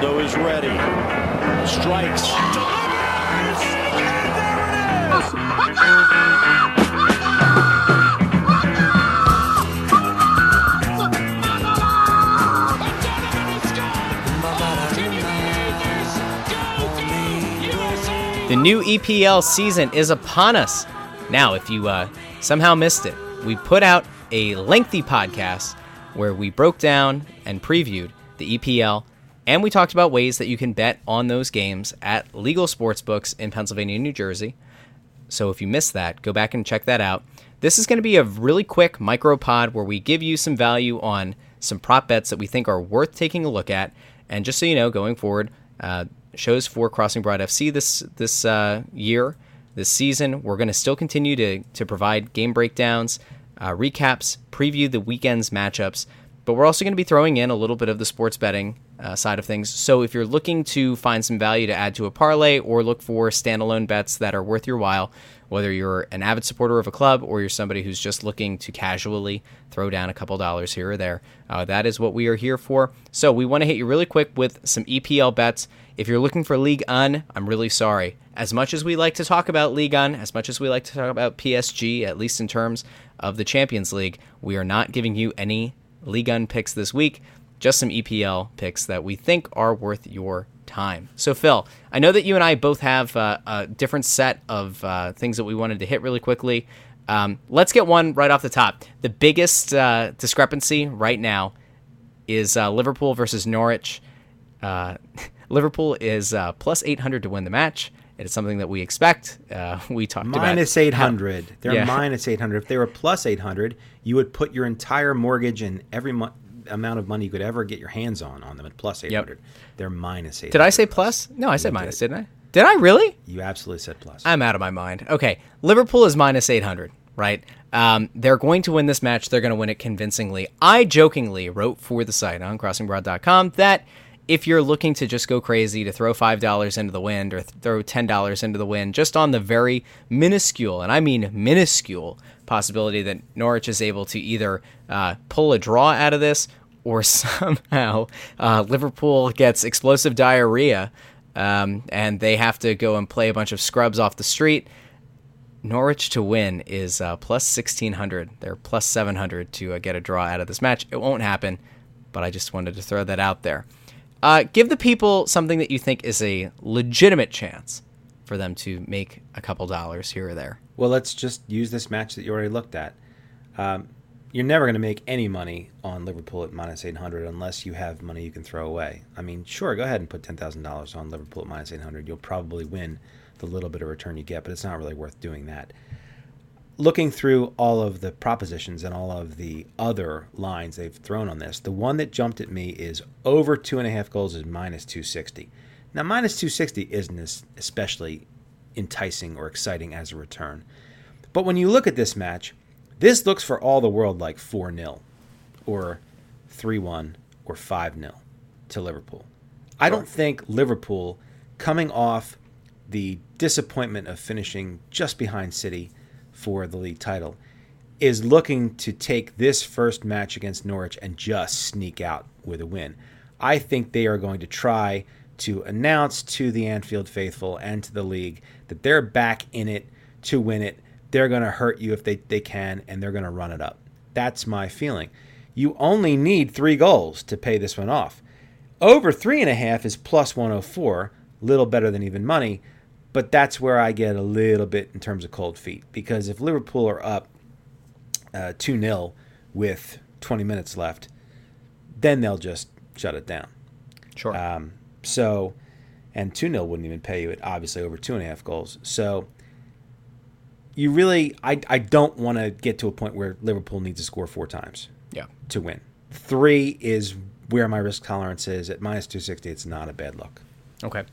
Ronaldo is ready. Strikes. Delivers! And there it is! The new EPL season is upon us. Now, if you uh, somehow missed it, we put out a lengthy podcast where we broke down and previewed the EPL and we talked about ways that you can bet on those games at legal sports books in Pennsylvania and New Jersey. So if you missed that, go back and check that out. This is going to be a really quick micro pod where we give you some value on some prop bets that we think are worth taking a look at. And just so you know, going forward, uh, shows for Crossing Broad FC this this uh, year, this season, we're going to still continue to to provide game breakdowns, uh, recaps, preview the weekend's matchups, but we're also going to be throwing in a little bit of the sports betting uh, side of things. So if you're looking to find some value to add to a parlay or look for standalone bets that are worth your while, whether you're an avid supporter of a club or you're somebody who's just looking to casually throw down a couple dollars here or there, uh, that is what we are here for. So we want to hit you really quick with some EPL bets. If you're looking for Ligue 1, I'm really sorry. As much as we like to talk about Ligue 1, as much as we like to talk about PSG, at least in terms of the Champions League, we are not giving you any Ligue 1 picks this week, just some EPL picks that we think are worth your time. So, Phil, I know that you and I both have uh, a different set of uh, things that we wanted to hit really quickly. Um, let's get one right off the top. The biggest uh, discrepancy right now is uh, Liverpool versus Norwich. Uh, Liverpool is uh, plus 800 to win the match. It is something that we expect. Uh, we talked about minus 800. They're Yeah. minus 800. If they were plus 800, you would put your entire mortgage and every mo- amount of money you could ever get your hands on on them at plus 800. They're minus 800. Did I say plus? No, I said You minus, did. didn't I? Did I really? You absolutely said plus. I'm out of my mind. Okay, Liverpool is minus 800, right? Um, they're going to win this match. They're going to win it convincingly. I jokingly wrote for the site on crossingbroad.com that if you're looking to just go crazy to throw $5 into the wind or th- throw $10 into the wind, just on the very minuscule, and I mean minuscule, possibility that Norwich is able to either uh, pull a draw out of this or somehow uh, Liverpool gets explosive diarrhea um, and they have to go and play a bunch of scrubs off the street. Norwich to win is uh, plus 1600. They're plus 700 to uh, get a draw out of this match. It won't happen, but I just wanted to throw that out there. Uh, give the people something that you think is a legitimate chance for them to make a couple dollars here or there. Well, let's just use this match that you already looked at. Um, you're never going to make any money on Liverpool at minus 800 unless you have money you can throw away. I mean, sure, go ahead and put $10,000 on Liverpool at minus 800. You'll probably win the little bit of return you get, but it's not really worth doing that. Looking through all of the propositions and all of the other lines they've thrown on this, the one that jumped at me is over two and a half goals is minus 260. Now, minus 260 isn't especially enticing or exciting as a return. But when you look at this match, this looks for all the world like 4 0 or 3 1 or 5 0 to Liverpool. I don't think Liverpool, coming off the disappointment of finishing just behind City for the league title, is looking to take this first match against Norwich and just sneak out with a win. I think they are going to try to announce to the Anfield faithful and to the league that they're back in it to win it. They're going to hurt you if they, they can, and they're going to run it up. That's my feeling. You only need three goals to pay this one off. Over three and a half is plus 104, little better than even money, but that's where I get a little bit in terms of cold feet. Because if Liverpool are up uh, 2 0 with 20 minutes left, then they'll just shut it down. Sure. Um, so, and 2 0 wouldn't even pay you at obviously over two and a half goals. So, you really, I, I don't want to get to a point where Liverpool needs to score four times yeah. to win. Three is where my risk tolerance is. At minus 260, it's not a bad look. Okay.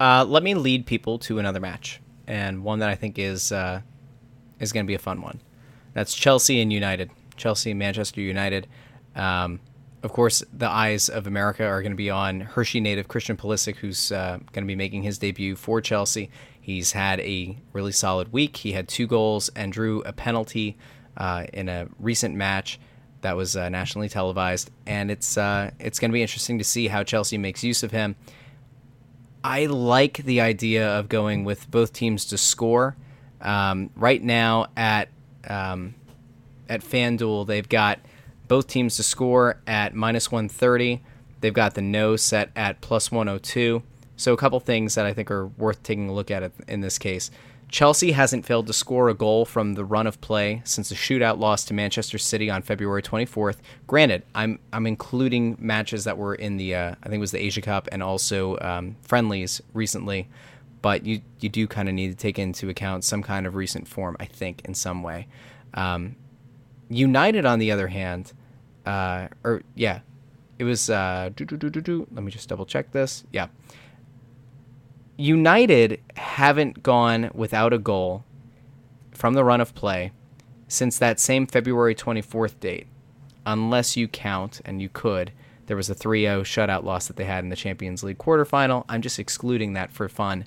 Uh, let me lead people to another match, and one that I think is uh, is going to be a fun one. That's Chelsea and United. Chelsea, Manchester United. Um, of course, the eyes of America are going to be on Hershey native Christian Pulisic, who's uh, going to be making his debut for Chelsea. He's had a really solid week. He had two goals and drew a penalty uh, in a recent match. that was uh, nationally televised, and it's uh, it's going to be interesting to see how Chelsea makes use of him. I like the idea of going with both teams to score. Um, right now at um, at FanDuel, they've got both teams to score at minus 130. They've got the no set at plus 102. So a couple things that I think are worth taking a look at in this case. Chelsea hasn't failed to score a goal from the run of play since the shootout loss to Manchester City on February 24th. Granted, I'm I'm including matches that were in the uh, I think it was the Asia Cup and also um, friendlies recently, but you you do kind of need to take into account some kind of recent form. I think in some way. Um, United, on the other hand, uh, or yeah, it was. Uh, let me just double check this. Yeah. United haven't gone without a goal from the run of play since that same February 24th date, unless you count, and you could, there was a 3 0 shutout loss that they had in the Champions League quarterfinal. I'm just excluding that for fun.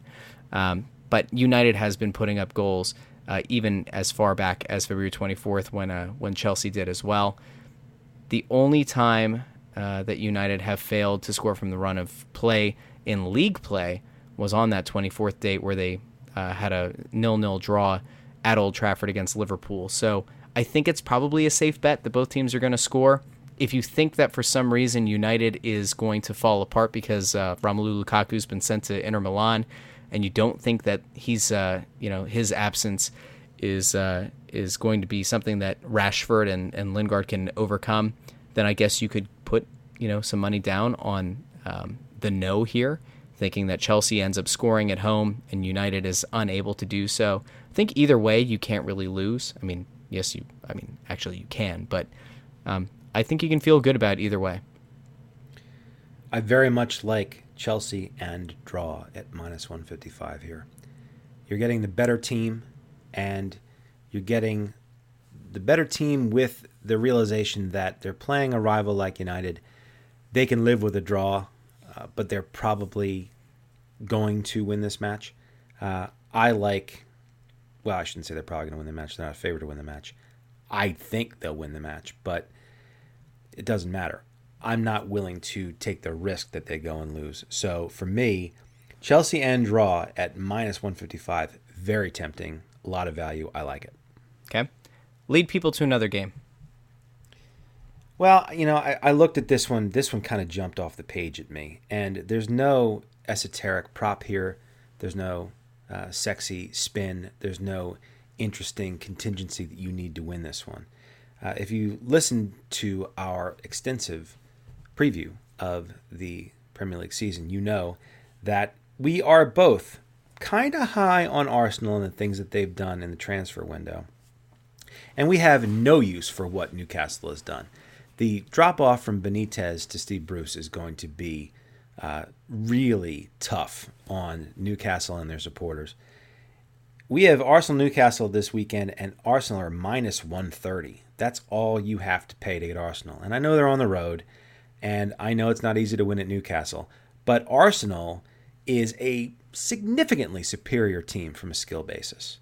Um, but United has been putting up goals uh, even as far back as February 24th when, uh, when Chelsea did as well. The only time uh, that United have failed to score from the run of play in league play was on that 24th date where they uh, had a nil-nil draw at Old Trafford against Liverpool. So I think it's probably a safe bet that both teams are going to score. If you think that for some reason United is going to fall apart because uh, Romelu Lukaku's been sent to Inter Milan, and you don't think that he's, uh, you know, his absence is uh, is going to be something that Rashford and, and Lingard can overcome, then I guess you could put, you know, some money down on um, the no here thinking that Chelsea ends up scoring at home and United is unable to do so. I think either way, you can't really lose. I mean, yes, you. I mean, actually, you can, but um, I think you can feel good about either way. I very much like Chelsea and draw at minus 155 here. You're getting the better team, and you're getting the better team with the realization that they're playing a rival like United. They can live with a draw uh, but they're probably going to win this match. Uh, I like, well, I shouldn't say they're probably going to win the match. They're not a favorite to win the match. I think they'll win the match, but it doesn't matter. I'm not willing to take the risk that they go and lose. So for me, Chelsea and draw at minus 155, very tempting. A lot of value. I like it. Okay. Lead people to another game. Well, you know, I, I looked at this one. This one kind of jumped off the page at me. And there's no esoteric prop here. There's no uh, sexy spin. There's no interesting contingency that you need to win this one. Uh, if you listen to our extensive preview of the Premier League season, you know that we are both kind of high on Arsenal and the things that they've done in the transfer window. And we have no use for what Newcastle has done the drop off from Benitez to Steve Bruce is going to be uh, really tough on Newcastle and their supporters. We have Arsenal Newcastle this weekend, and Arsenal are minus 130. That's all you have to pay to get Arsenal. And I know they're on the road, and I know it's not easy to win at Newcastle, but Arsenal is a significantly superior team from a skill basis.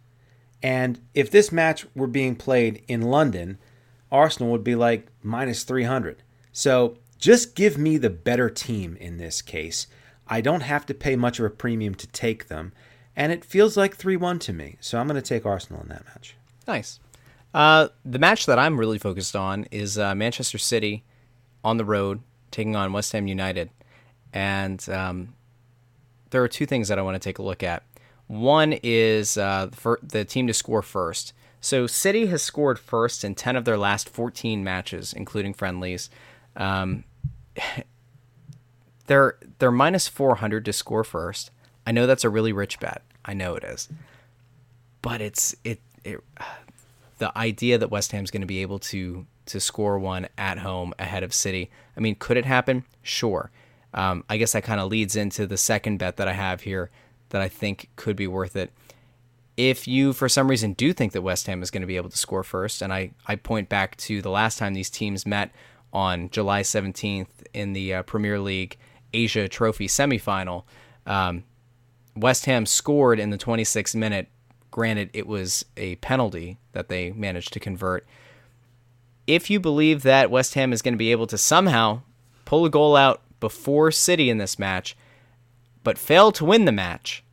And if this match were being played in London, Arsenal would be like minus 300. So just give me the better team in this case. I don't have to pay much of a premium to take them. And it feels like 3 1 to me. So I'm going to take Arsenal in that match. Nice. Uh, the match that I'm really focused on is uh, Manchester City on the road taking on West Ham United. And um, there are two things that I want to take a look at. One is uh, for the team to score first. So City has scored first in 10 of their last 14 matches, including friendlies. Um, they're they're minus 400 to score first. I know that's a really rich bet. I know it is. But it's it, it the idea that West Ham's going to be able to to score one at home ahead of City. I mean, could it happen? Sure. Um, I guess that kind of leads into the second bet that I have here that I think could be worth it if you for some reason do think that West Ham is going to be able to score first, and I, I point back to the last time these teams met on July 17th in the uh, Premier League Asia Trophy semifinal, um, West Ham scored in the 26th minute. Granted, it was a penalty that they managed to convert. If you believe that West Ham is going to be able to somehow pull a goal out before City in this match, but fail to win the match,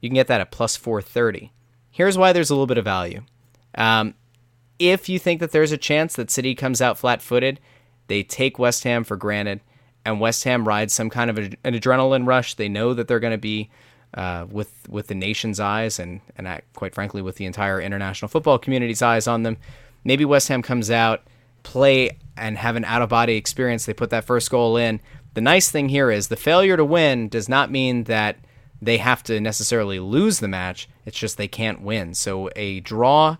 you can get that at plus 430. Here's why there's a little bit of value. Um, if you think that there's a chance that City comes out flat footed, they take West Ham for granted, and West Ham rides some kind of a, an adrenaline rush. They know that they're going to be uh, with with the nation's eyes and and uh, quite frankly with the entire international football community's eyes on them. Maybe West Ham comes out, play and have an out of body experience. They put that first goal in. The nice thing here is the failure to win does not mean that they have to necessarily lose the match. It's just they can't win. So a draw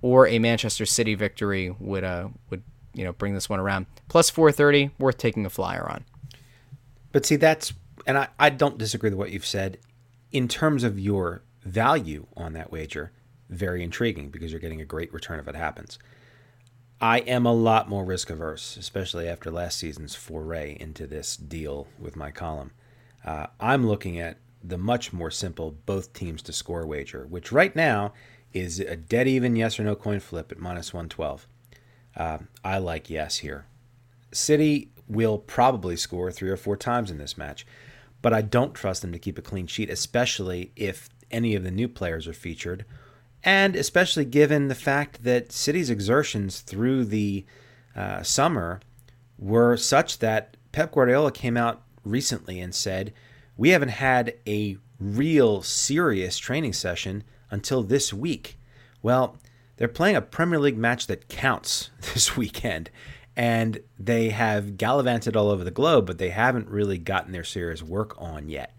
or a Manchester City victory would uh would you know bring this one around. Plus 430, worth taking a flyer on. But see, that's and I, I don't disagree with what you've said. In terms of your value on that wager, very intriguing because you're getting a great return if it happens. I am a lot more risk averse, especially after last season's foray into this deal with my column. Uh, I'm looking at the much more simple both teams to score wager, which right now is a dead even yes or no coin flip at minus 112. Uh, I like yes here. City will probably score three or four times in this match, but I don't trust them to keep a clean sheet, especially if any of the new players are featured, and especially given the fact that City's exertions through the uh, summer were such that Pep Guardiola came out recently and said, We haven't had a real serious training session until this week. Well, they're playing a Premier League match that counts this weekend, and they have gallivanted all over the globe, but they haven't really gotten their serious work on yet.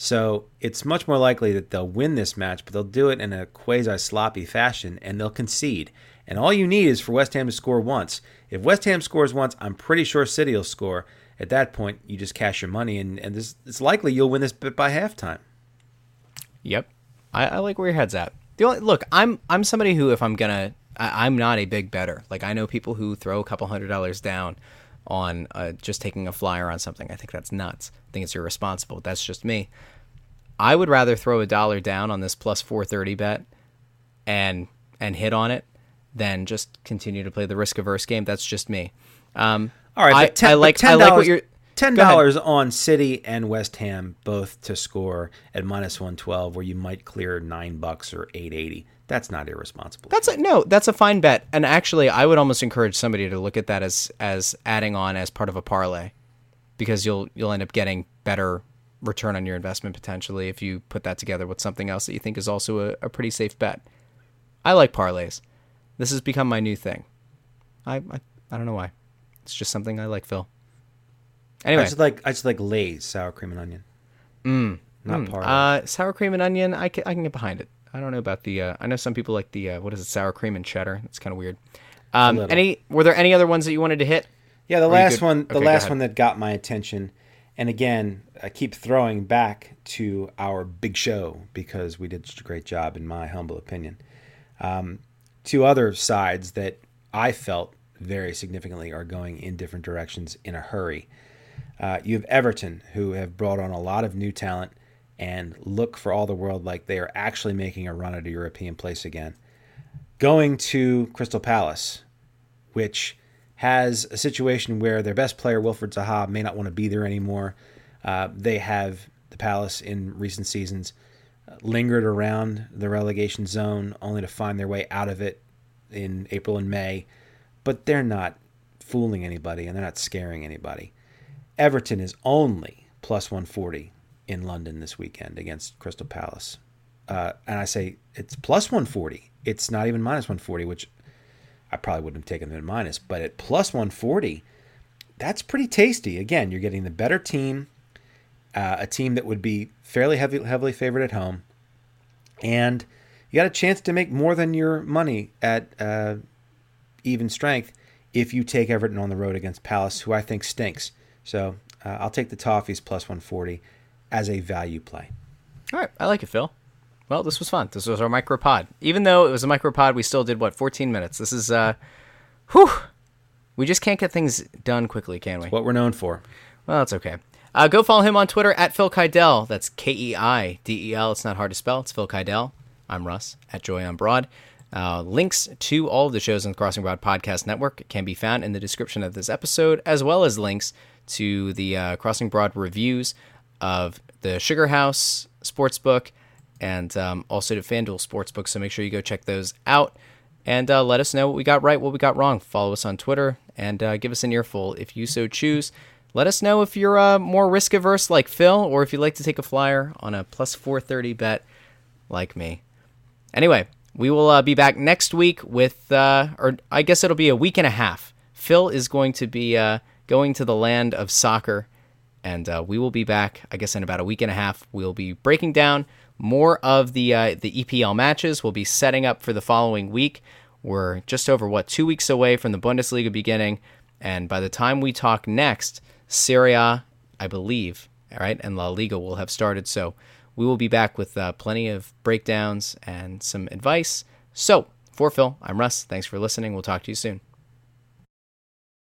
So it's much more likely that they'll win this match, but they'll do it in a quasi sloppy fashion and they'll concede. And all you need is for West Ham to score once. If West Ham scores once, I'm pretty sure City will score. At that point, you just cash your money, and, and this, it's likely you'll win this bit by halftime. Yep, I, I like where your head's at. The only look, I'm I'm somebody who, if I'm gonna, I, am not a big bettor. Like I know people who throw a couple hundred dollars down on uh, just taking a flyer on something. I think that's nuts. I think it's irresponsible. That's just me. I would rather throw a dollar down on this plus 430 bet and and hit on it than just continue to play the risk averse game. That's just me. Um, All right, I, ten, I like I like what you're ten dollars on City and West Ham both to score at minus one twelve, where you might clear nine bucks or eight eighty. That's not irresponsible. That's a no. That's a fine bet. And actually, I would almost encourage somebody to look at that as as adding on as part of a parlay, because you'll you'll end up getting better return on your investment potentially if you put that together with something else that you think is also a, a pretty safe bet. I like parlays. This has become my new thing. I, I I don't know why. It's just something I like, Phil. Anyway, I just like I just like Lay's sour cream and onion. Mm, not mm, parlay. Uh, sour cream and onion. I can, I can get behind it. I don't know about the. Uh, I know some people like the uh, what is it? Sour cream and cheddar. It's kind of weird. Um, any were there any other ones that you wanted to hit? Yeah, the last one. The okay, last one that got my attention. And again, I keep throwing back to our big show because we did such a great job, in my humble opinion. Um, two other sides that I felt very significantly are going in different directions in a hurry. Uh, you have Everton, who have brought on a lot of new talent and look for all the world like they are actually making a run at a European place again. Going to Crystal Palace, which has a situation where their best player, Wilfried Zaha, may not want to be there anymore. Uh, they have the Palace in recent seasons lingered around the relegation zone only to find their way out of it in April and May, but they're not fooling anybody and they're not scaring anybody. Everton is only plus 140 in London this weekend against Crystal Palace. Uh, and I say it's plus 140. It's not even minus 140, which I probably wouldn't have taken them minus. But at plus 140, that's pretty tasty. Again, you're getting the better team, uh, a team that would be fairly heavy, heavily favored at home, and you got a chance to make more than your money at uh, even strength if you take Everton on the road against Palace, who I think stinks. So uh, I'll take the Toffees plus 140 as a value play. All right, I like it, Phil. Well, this was fun. This was our micro pod. Even though it was a micro pod, we still did what 14 minutes. This is uh, whew. We just can't get things done quickly, can we? It's what we're known for. Well, that's okay. Uh, go follow him on Twitter at Phil Keidel. That's K E I D E L. It's not hard to spell. It's Phil Keidel. I'm Russ at Joy on Broad. Uh, links to all of the shows on the Crossing Broad Podcast Network can be found in the description of this episode, as well as links to the uh, Crossing Broad reviews of the Sugar House Sportsbook and um, also to FanDuel Sportsbook. So make sure you go check those out and uh, let us know what we got right, what we got wrong. Follow us on Twitter and uh, give us an earful if you so choose. Let us know if you're uh, more risk averse like Phil or if you'd like to take a flyer on a plus 430 bet like me. Anyway, we will uh, be back next week with, uh, or I guess it'll be a week and a half. Phil is going to be uh, going to the land of soccer, and uh, we will be back, I guess, in about a week and a half. We'll be breaking down more of the uh, the EPL matches. We'll be setting up for the following week. We're just over what two weeks away from the Bundesliga beginning, and by the time we talk next, Serie A, I believe, all right, and La Liga will have started. So we will be back with uh, plenty of breakdowns and some advice. So, for Phil, I'm Russ. Thanks for listening. We'll talk to you soon.